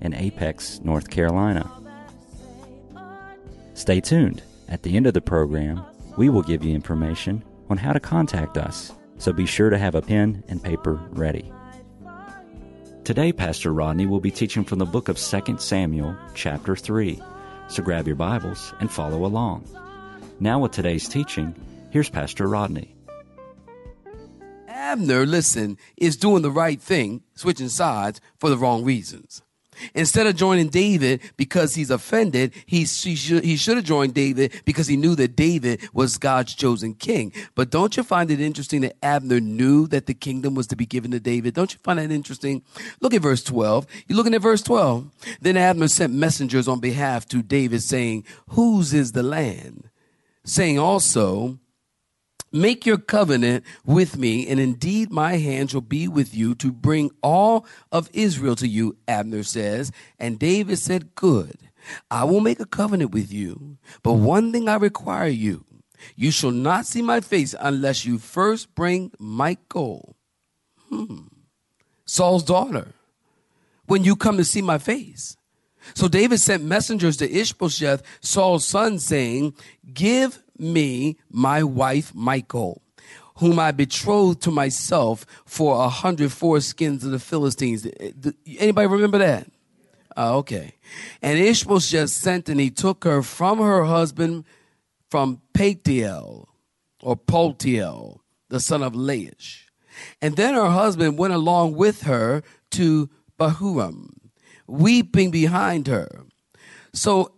in Apex, North Carolina. Stay tuned. At the end of the program, we will give you information on how to contact us, so be sure to have a pen and paper ready. Today, Pastor Rodney will be teaching from the book of 2 Samuel, chapter 3. So grab your Bibles and follow along. Now, with today's teaching, here's Pastor Rodney. Abner, listen, is doing the right thing, switching sides for the wrong reasons. Instead of joining David because he's offended, he, he, should, he should have joined David because he knew that David was God's chosen king. But don't you find it interesting that Abner knew that the kingdom was to be given to David? Don't you find that interesting? Look at verse 12. You're looking at verse 12. Then Abner sent messengers on behalf to David saying, Whose is the land? Saying also, Make your covenant with me, and indeed my hand shall be with you to bring all of Israel to you, Abner says. And David said, Good. I will make a covenant with you, but one thing I require you. You shall not see my face unless you first bring Michal, hmm, Saul's daughter, when you come to see my face. So David sent messengers to Ishbosheth, Saul's son, saying, Give me my wife Michal, whom I betrothed to myself for a hundred foreskins of the Philistines. Eh, eh, anybody remember that? Oh, okay. And Ishbosheth just sent and he took her from her husband from Paltiel or Paltiel, the son of Laish. And then her husband went along with her to Bahurim, weeping behind her. So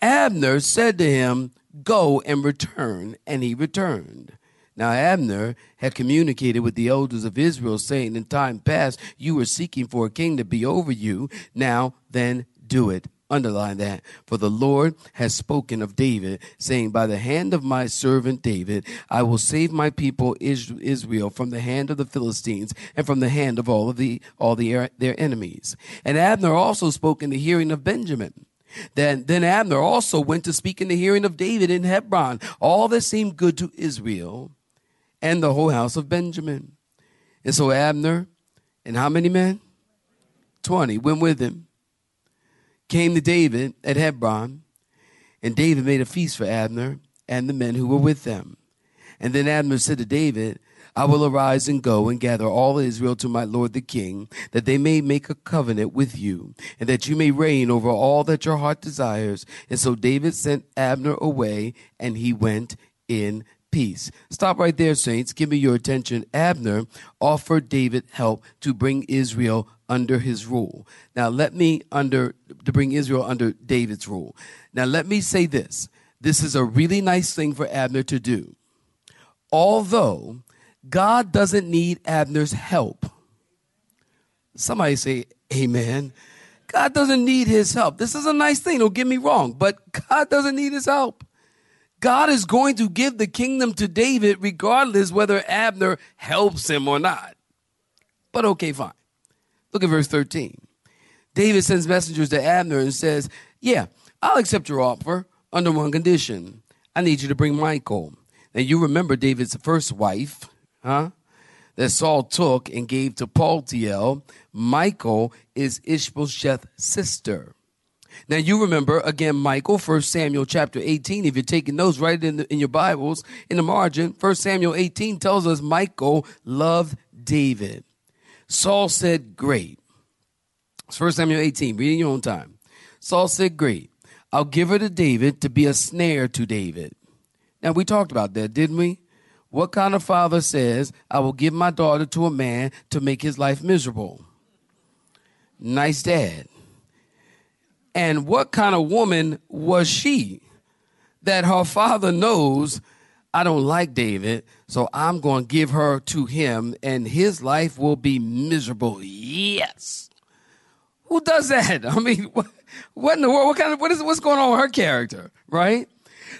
Abner said to him, Go and return. And he returned. Now Abner had communicated with the elders of Israel, saying, In time past, you were seeking for a king to be over you. Now then, do it. Underline that. For the Lord has spoken of David, saying, By the hand of my servant David, I will save my people Israel from the hand of the Philistines and from the hand of all of the all the, their enemies. And Abner also spoke in the hearing of Benjamin. Then, then Abner also went to speak in the hearing of David in Hebron, all that seemed good to Israel and the whole house of Benjamin. And so Abner and how many men? 20 went with him, came to David at Hebron, and David made a feast for Abner and the men who were with them. And then Abner said to David, I will arise and go and gather all Israel to my lord the king, that they may make a covenant with you, and that you may reign over all that your heart desires. And so David sent Abner away, and he went in peace. Stop right there, saints. Give me your attention. Abner offered David help to bring Israel under his rule. Now let me under to bring Israel under David's rule. Now let me say this. This is a really nice thing for Abner to do. Although God doesn't need Abner's help. Somebody say, Amen. God doesn't need his help. This is a nice thing, don't get me wrong, but God doesn't need his help. God is going to give the kingdom to David regardless whether Abner helps him or not. But okay, fine. Look at verse 13. David sends messengers to Abner and says, Yeah, I'll accept your offer under one condition. I need you to bring Michael. Now, you remember David's first wife, huh? That Saul took and gave to Paltiel. Michael is Ishbosheth's sister. Now you remember again, Michael, First Samuel chapter 18. If you're taking those, write it in, the, in your Bibles in the margin. First Samuel 18 tells us Michael loved David. Saul said, Great. It's First Samuel 18, reading your own time. Saul said, Great. I'll give her to David to be a snare to David. Now we talked about that, didn't we? What kind of father says, I will give my daughter to a man to make his life miserable? Nice dad. And what kind of woman was she that her father knows I don't like David, so I'm going to give her to him and his life will be miserable? Yes. Who does that? I mean, What in the world? What kind of what is what's going on with her character, right?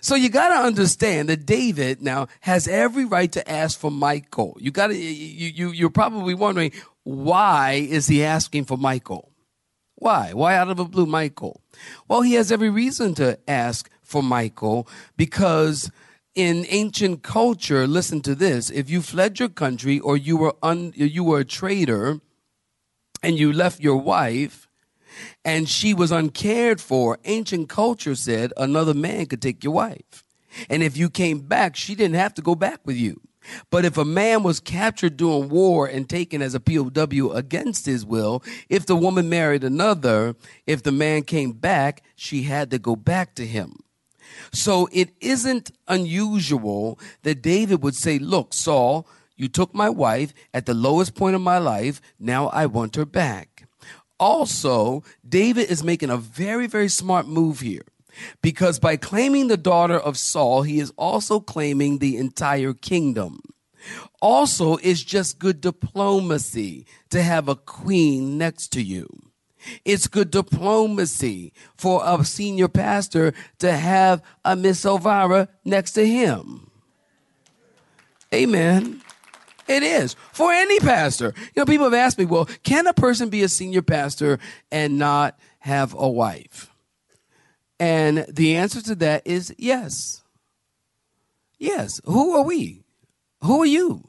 So you got to understand that David now has every right to ask for Michael. You got to you you you're probably wondering why is he asking for Michael? Why? Why out of a blue Michael? Well, he has every reason to ask for Michael because in ancient culture, listen to this, if you fled your country or you were un, you were a traitor and you left your wife and she was uncared for, ancient culture said another man could take your wife. And if you came back, she didn't have to go back with you. But if a man was captured during war and taken as a POW against his will, if the woman married another, if the man came back, she had to go back to him. So it isn't unusual that David would say, Look, Saul, you took my wife at the lowest point of my life. Now I want her back. Also, David is making a very, very smart move here because by claiming the daughter of Saul, he is also claiming the entire kingdom. Also, it's just good diplomacy to have a queen next to you. It's good diplomacy for a senior pastor to have a Miss Elvira next to him. Amen. It is for any pastor. You know, people have asked me, well, can a person be a senior pastor and not have a wife? And the answer to that is yes. Yes. Who are we? Who are you?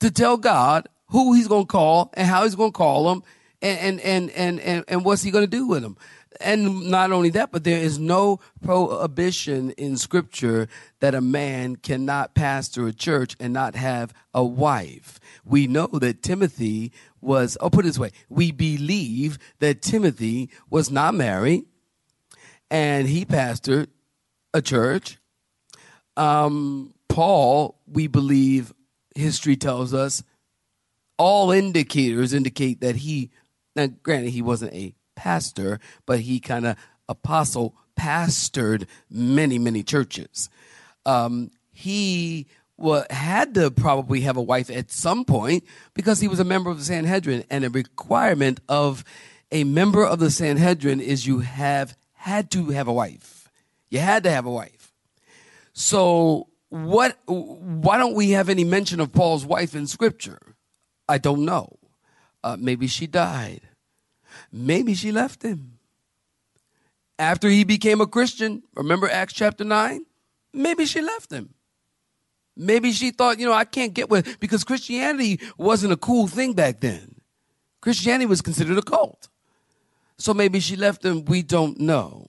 To tell God who he's going to call and how he's going to call them and, and, and, and, and what's he going to do with them. And not only that, but there is no prohibition in scripture that a man cannot pastor a church and not have a wife. We know that Timothy was, I'll put it this way, we believe that Timothy was not married and he pastored a church. Um, Paul, we believe, history tells us, all indicators indicate that he, now granted, he wasn't a pastor, but he kind of apostle pastored many, many churches. Um, he well, had to probably have a wife at some point because he was a member of the Sanhedrin, and a requirement of a member of the Sanhedrin is you have had to have a wife. You had to have a wife. So what why don't we have any mention of Paul's wife in scripture? I don't know. Uh, maybe she died. Maybe she left him. After he became a Christian, remember Acts chapter 9? Maybe she left him. Maybe she thought, you know, I can't get with because Christianity wasn't a cool thing back then. Christianity was considered a cult. So maybe she left him. We don't know.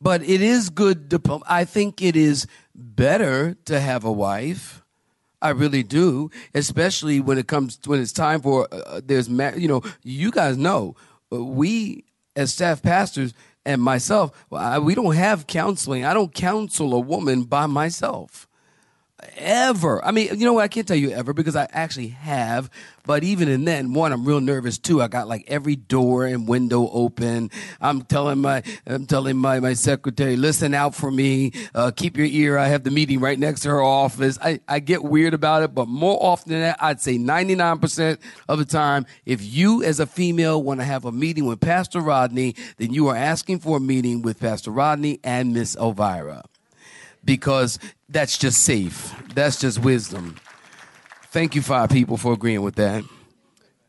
But it is good. To, I think it is better to have a wife. I really do, especially when it comes when it's time for uh, uh there's you know you guys know uh, we as staff pastors and myself I, we don't have counseling. I don't counsel a woman by myself ever. I mean, you know what? I can't tell you ever because I actually have. But even in then, one, I'm real nervous too. I got like every door and window open. I'm telling my, I'm telling my, my secretary, listen out for me. Uh, keep your ear. I have the meeting right next to her office. I, I get weird about it, but more often than that, I'd say 99% of the time, if you as a female want to have a meeting with Pastor Rodney, then you are asking for a meeting with Pastor Rodney and Miss Elvira because that's just safe. That's just wisdom. Thank you, five people, for agreeing with that.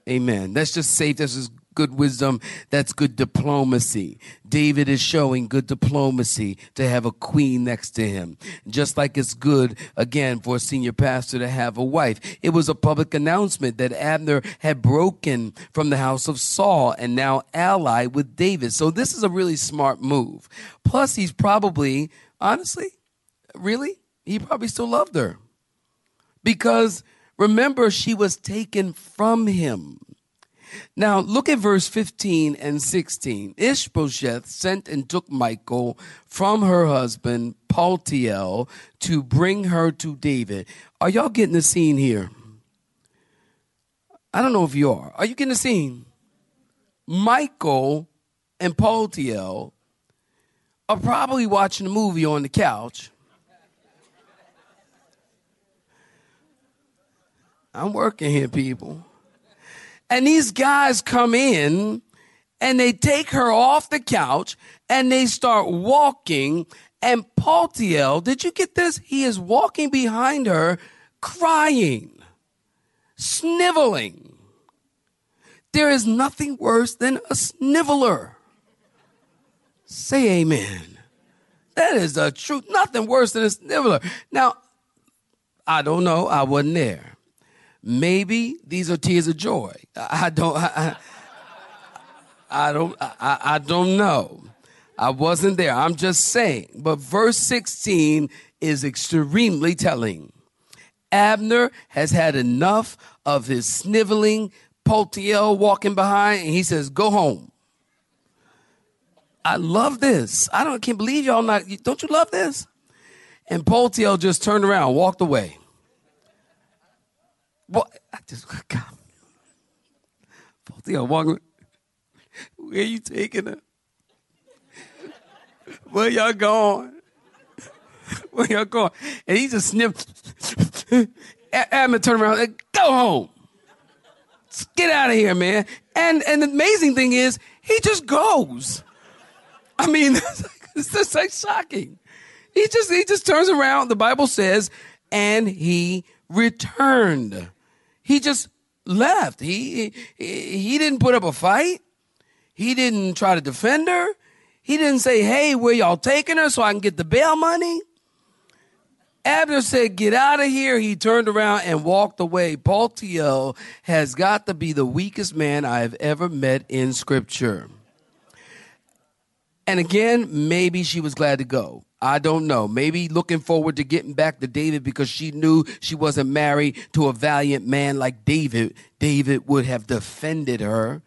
Amen. That's just safe. That's just good wisdom. That's good diplomacy. David is showing good diplomacy to have a queen next to him. Just like it's good, again, for a senior pastor to have a wife. It was a public announcement that Abner had broken from the house of Saul and now allied with David. So this is a really smart move. Plus, he's probably, honestly, really, he probably still loved her. Because remember, she was taken from him. Now, look at verse 15 and 16. Ishbosheth sent and took Michael from her husband, Paltiel, to bring her to David. Are y'all getting the scene here? I don't know if you are. Are you getting the scene? Michael and Paltiel are probably watching a movie on the couch I'm working here, people. And these guys come in and they take her off the couch and they start walking. And Paltiel, did you get this? He is walking behind her, crying, sniveling. There is nothing worse than a sniveler. Say amen. That is the truth. Nothing worse than a sniveler. Now, I don't know. I wasn't there. Maybe these are tears of joy. I don't. I, I don't. I, I don't know. I wasn't there. I'm just saying. But verse 16 is extremely telling. Abner has had enough of his sniveling, Paltiel walking behind, and he says, "Go home." I love this. I don't can't believe y'all not. Don't you love this? And Paltiel just turned around, walked away. What? I just God. Paltiel walking. Where you taking her? Where y'all going? Where y'all going? And he just sniffed. Abner turned around and go home. Get out of here, man. And and the amazing thing is, he just goes. I mean, it's just like shocking. He just he just turns around. The Bible says, and he returned. He just left. He he, he didn't put up a fight. He didn't try to defend her. He didn't say, "Hey, where y'all taking her so I can get the bail money?" Abner said, Get out of here. He turned around and walked away. Paltiel has got to be the weakest man I have ever met in scripture. And again, maybe she was glad to go. I don't know. Maybe looking forward to getting back to David because she knew she wasn't married to a valiant man like David. David would have defended her.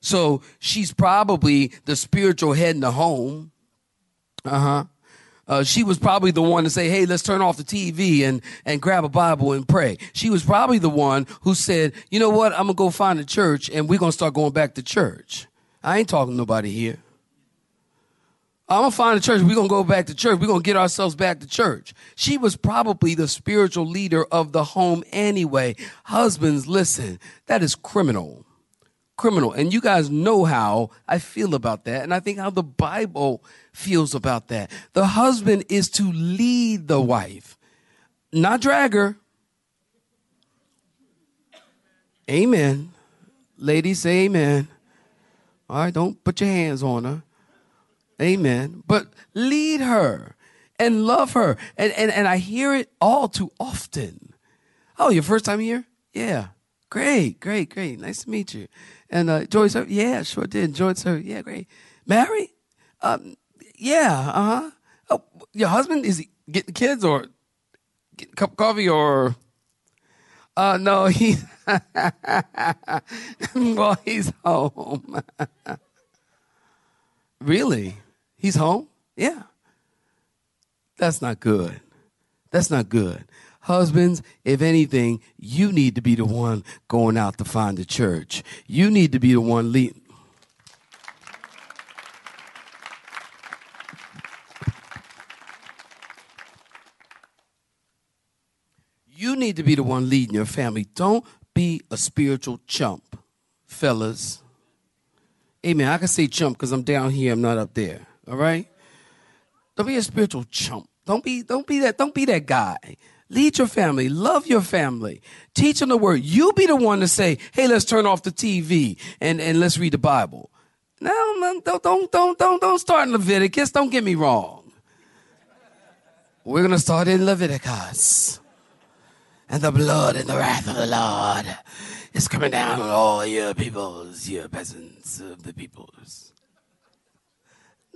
So she's probably the spiritual head in the home. Uh-huh. Uh, she was probably the one to say, "Hey, let's turn off the TV and and grab a Bible and pray." She was probably the one who said, "You know what? I'm gonna go find a church and we're gonna start going back to church." I ain't talking to nobody here. I'm gonna find a church. We're gonna go back to church. We're gonna get ourselves back to church. She was probably the spiritual leader of the home anyway. Husbands, listen, that is criminal. Criminal. And you guys know how I feel about that. And I think how the Bible feels about that. The husband is to lead the wife, not drag her. Amen. Ladies, say amen. All right, don't put your hands on her. Amen. But lead her and love her. And, and, and I hear it all too often. Oh, your first time here? Yeah. Great, great, great. Nice to meet you. And uh, Joyce, yeah, sure did. Joyce, yeah, great. Married? Um, yeah, uh huh. Oh, your husband is he getting kids or getting a cup of coffee or? Uh, no, he. well, he's home. really? He's home? Yeah. That's not good. That's not good. Husbands, if anything, you need to be the one going out to find the church. You need to be the one leading. You need to be the one leading your family. Don't be a spiritual chump, fellas. Amen. I can say chump because I'm down here, I'm not up there. All right? Don't be a spiritual chump. Don't be, don't be that, don't be that guy. Lead your family. Love your family. Teach them the word. You be the one to say, hey, let's turn off the TV and, and let's read the Bible. No, no, don't, don't, don't, don't, don't start in Leviticus. Don't get me wrong. We're to start in Leviticus. And the blood and the wrath of the Lord is coming down on all your peoples, your peasants of the peoples.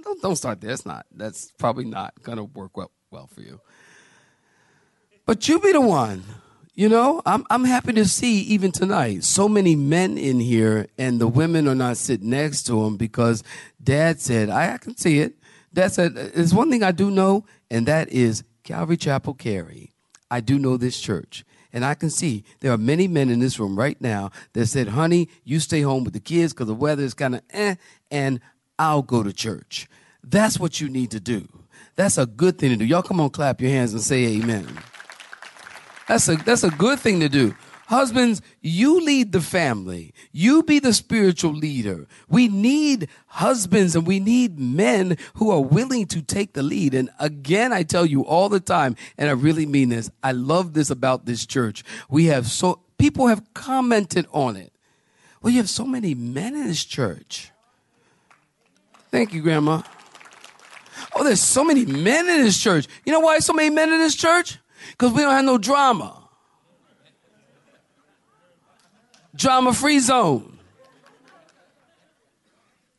Don't, don't start there. It's not. That's probably not going to work well, well for you. But you be the one. You know, I'm I'm happy to see even tonight so many men in here, and the women are not sitting next to them because Dad said I, I can see it. Dad said there's one thing I do know, and that is Calvary Chapel Cary. I do know this church. And I can see there are many men in this room right now that said, honey, you stay home with the kids because the weather is kind of eh, and I'll go to church. That's what you need to do. That's a good thing to do. Y'all come on, clap your hands and say amen. That's a, that's a good thing to do. Husbands, you lead the family. You be the spiritual leader. We need husbands and we need men who are willing to take the lead. And again, I tell you all the time, and I really mean this, I love this about this church. We have so, people have commented on it. Well, you have so many men in this church. Thank you, Grandma. Oh, there's so many men in this church. You know why so many men in this church? Because we don't have no drama. Drama free zone.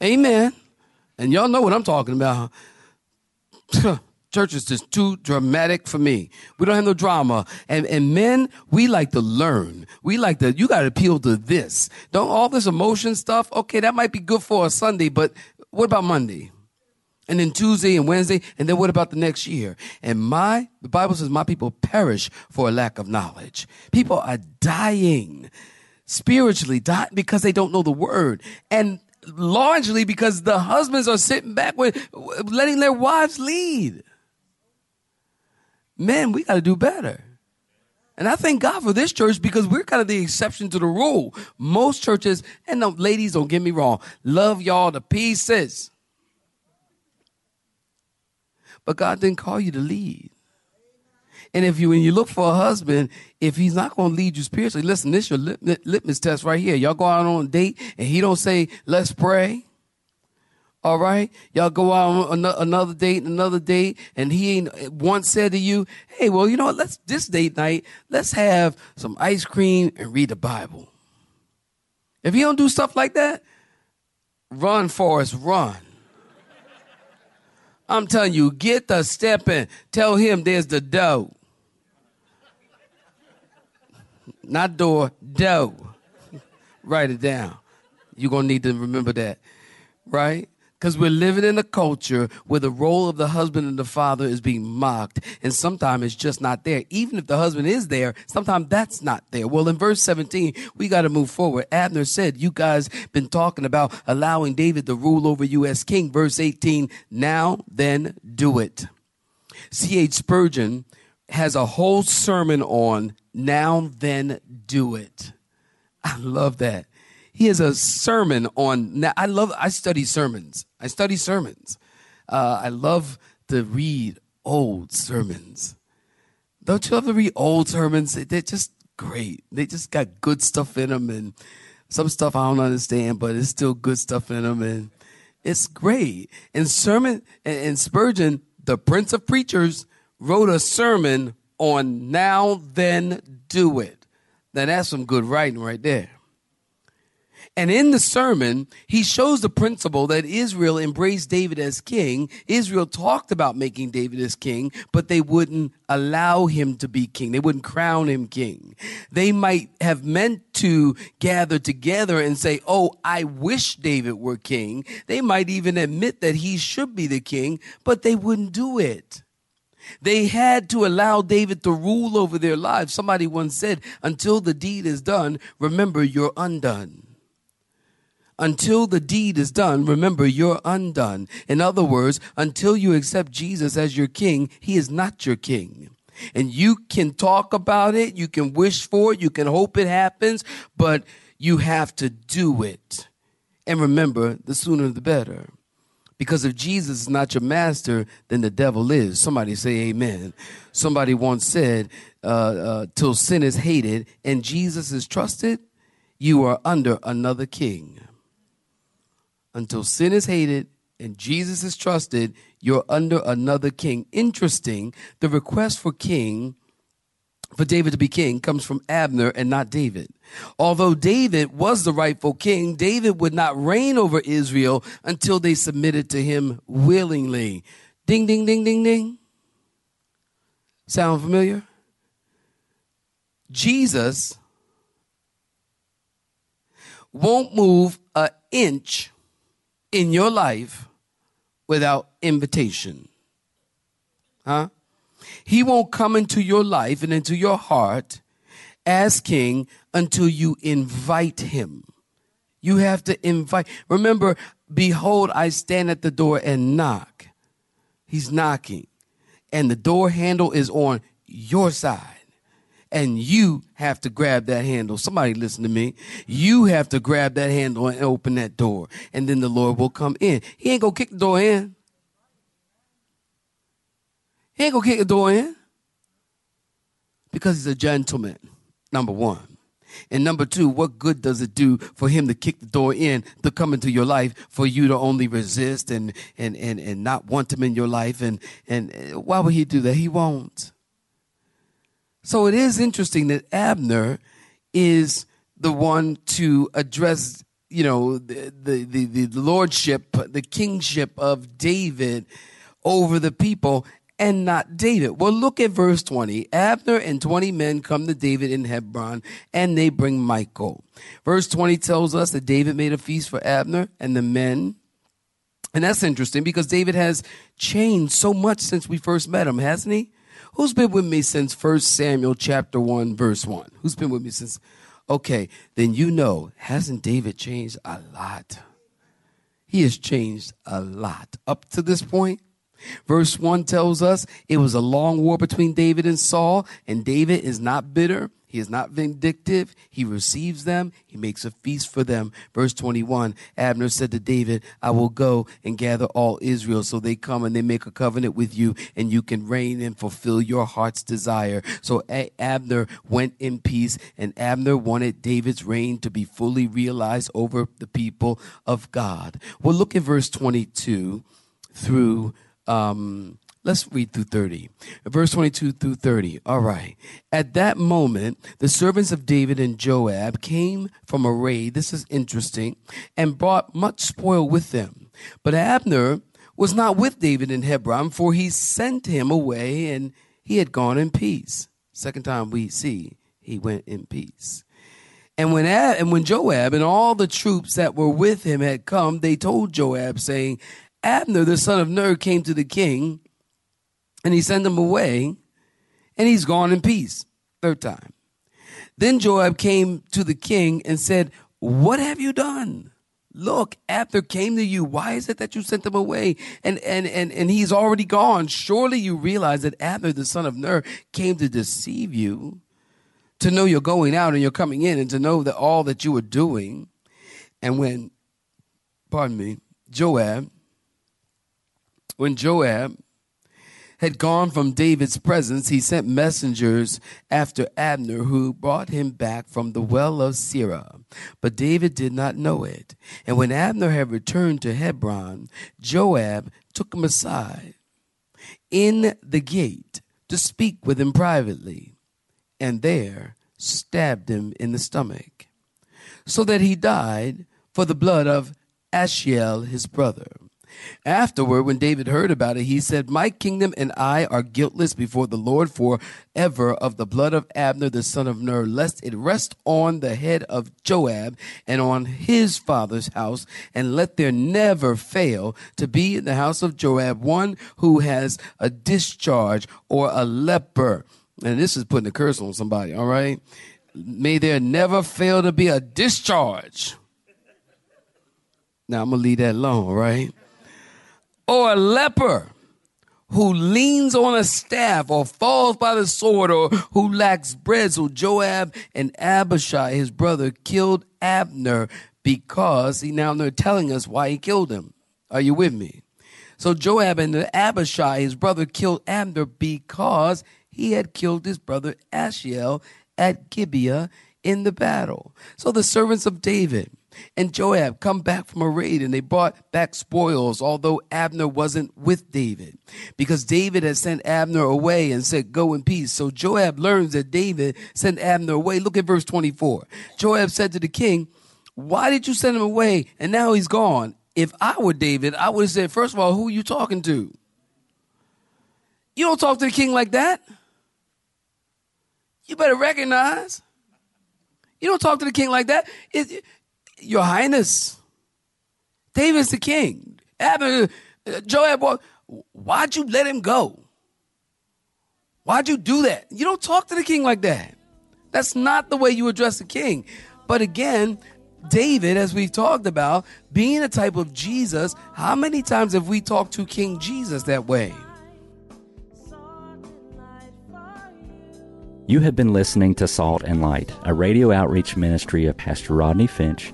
Amen. And y'all know what I'm talking about. Church is just too dramatic for me. We don't have no drama. And, and men, we like to learn. We like to, you got to appeal to this. Don't all this emotion stuff. Okay, that might be good for a Sunday, but what about Monday? And then Tuesday and Wednesday, and then what about the next year? And my, the Bible says, my people perish for a lack of knowledge. People are dying spiritually, dying because they don't know the word. And largely because the husbands are sitting back with, letting their wives lead. Men, we got to do better. And I thank God for this church because we're kind of the exception to the rule. Most churches, and no, ladies, don't get me wrong, love y'all to pieces. But God didn't call you to lead. And if you, when you look for a husband, if he's not going to lead you spiritually, listen, this is your lit- litmus test right here. Y'all go out on a date and he don't say, let's pray. All right. Y'all go out on another date, and another date, and he ain't once said to you, Hey, well, you know what? Let's, this date night, let's have some ice cream and read the Bible. If you don't do stuff like that, run, Forrest, run. I'm telling you, get the step stepping. Tell him there's the dough. Not door, dough. Write it down. You're going to need to remember that, right? Because we're living in a culture where the role of the husband and the father is being mocked, and sometimes it's just not there. Even if the husband is there, sometimes that's not there. Well, in verse 17, we got to move forward. Abner said, You guys been talking about allowing David to rule over you as king. Verse 18, now then do it. C.H. Spurgeon has a whole sermon on now then do it. I love that. He has a sermon on. Now, I love. I study sermons. I study sermons. Uh, I love to read old sermons. Don't you love to read old sermons? They're just great. They just got good stuff in them, and some stuff I don't understand, but it's still good stuff in them, and it's great. And sermon and Spurgeon, the Prince of Preachers, wrote a sermon on now then do it. Now that's some good writing right there. And in the sermon, he shows the principle that Israel embraced David as king. Israel talked about making David as king, but they wouldn't allow him to be king. They wouldn't crown him king. They might have meant to gather together and say, Oh, I wish David were king. They might even admit that he should be the king, but they wouldn't do it. They had to allow David to rule over their lives. Somebody once said, Until the deed is done, remember you're undone until the deed is done, remember you're undone. In other words, until you accept Jesus as your king, he is not your king. And you can talk about it, you can wish for it, you can hope it happens, but you have to do it. And remember, the sooner the better. Because if Jesus is not your master, then the devil is. Somebody say amen. Somebody once said, uh, uh, till sin is hated and Jesus is trusted, you are under another king until sin is hated and Jesus is trusted, you're under another king. Interesting, the request for king, for David to be king, comes from Abner and not David. Although David was the rightful king, David would not reign over Israel until they submitted to him willingly. Ding, ding, ding, ding, ding. Sound familiar? Jesus won't move an inch in your life without invitation. Huh? He won't come into your life and into your heart as king until you invite him. You have to invite. Remember, behold, I stand at the door and knock. He's knocking. And the door handle is on your side. And you have to grab that handle. Somebody listen to me. You have to grab that handle and open that door, and then the Lord will come in. He ain't gonna kick the door in. He ain't gonna kick the door in because he's a gentleman. Number one. And number two, what good does it do for him to kick the door in to come into your life for you to only resist and and and, and not want him in your life? And and why would he do that? He won't. So it is interesting that Abner is the one to address, you know, the the the, the lordship, the kingship of David over the people and not David. Well, look at verse 20. Abner and 20 men come to David in Hebron and they bring Michael. Verse 20 tells us that David made a feast for Abner and the men. And that's interesting because David has changed so much since we first met him, hasn't he? Who's been with me since 1 Samuel chapter 1 verse 1? Who's been with me since Okay, then you know, hasn't David changed a lot? He has changed a lot up to this point. Verse 1 tells us it was a long war between David and Saul, and David is not bitter. He is not vindictive. He receives them. He makes a feast for them. Verse 21 Abner said to David, I will go and gather all Israel. So they come and they make a covenant with you, and you can reign and fulfill your heart's desire. So Abner went in peace, and Abner wanted David's reign to be fully realized over the people of God. Well, look at verse 22 through um, let's read through 30. Verse 22 through 30. All right. At that moment, the servants of David and Joab came from a raid. This is interesting. And brought much spoil with them. But Abner was not with David in Hebron, for he sent him away and he had gone in peace. Second time we see he went in peace. And when Ab, and when Joab and all the troops that were with him had come, they told Joab, saying, Abner, the son of Ner, came to the king and he sent him away and he's gone in peace. Third time. Then Joab came to the king and said, What have you done? Look, Abner came to you. Why is it that you sent him away? And, and, and, and he's already gone. Surely you realize that Abner, the son of Ner, came to deceive you, to know you're going out and you're coming in, and to know that all that you were doing. And when, pardon me, Joab when Joab had gone from David's presence, he sent messengers after Abner, who brought him back from the well of Sirah. But David did not know it. And when Abner had returned to Hebron, Joab took him aside in the gate to speak with him privately, and there stabbed him in the stomach, so that he died for the blood of Asahel his brother. Afterward, when David heard about it, he said, My kingdom and I are guiltless before the Lord forever of the blood of Abner the son of Ner, lest it rest on the head of Joab and on his father's house, and let there never fail to be in the house of Joab one who has a discharge or a leper. And this is putting a curse on somebody, all right? May there never fail to be a discharge. Now I'm gonna leave that alone, right? Or a leper who leans on a staff or falls by the sword or who lacks bread. So Joab and Abishai, his brother, killed Abner because he now they're telling us why he killed him. Are you with me? So Joab and Abishai, his brother, killed Abner because he had killed his brother Asahel at Gibeah in the battle. So the servants of David and Joab come back from a raid and they brought back spoils, although Abner wasn't with David because David had sent Abner away and said, Go in peace. So Joab learns that David sent Abner away. Look at verse 24. Joab said to the king, Why did you send him away? And now he's gone. If I were David, I would have said, First of all, who are you talking to? You don't talk to the king like that. You better recognize. You don't talk to the king like that. It, your Highness, David's the king. Abner, uh, Joab, why'd you let him go? Why'd you do that? You don't talk to the king like that. That's not the way you address the king. But again, David, as we've talked about, being a type of Jesus, how many times have we talked to King Jesus that way? You have been listening to Salt and Light, a radio outreach ministry of Pastor Rodney Finch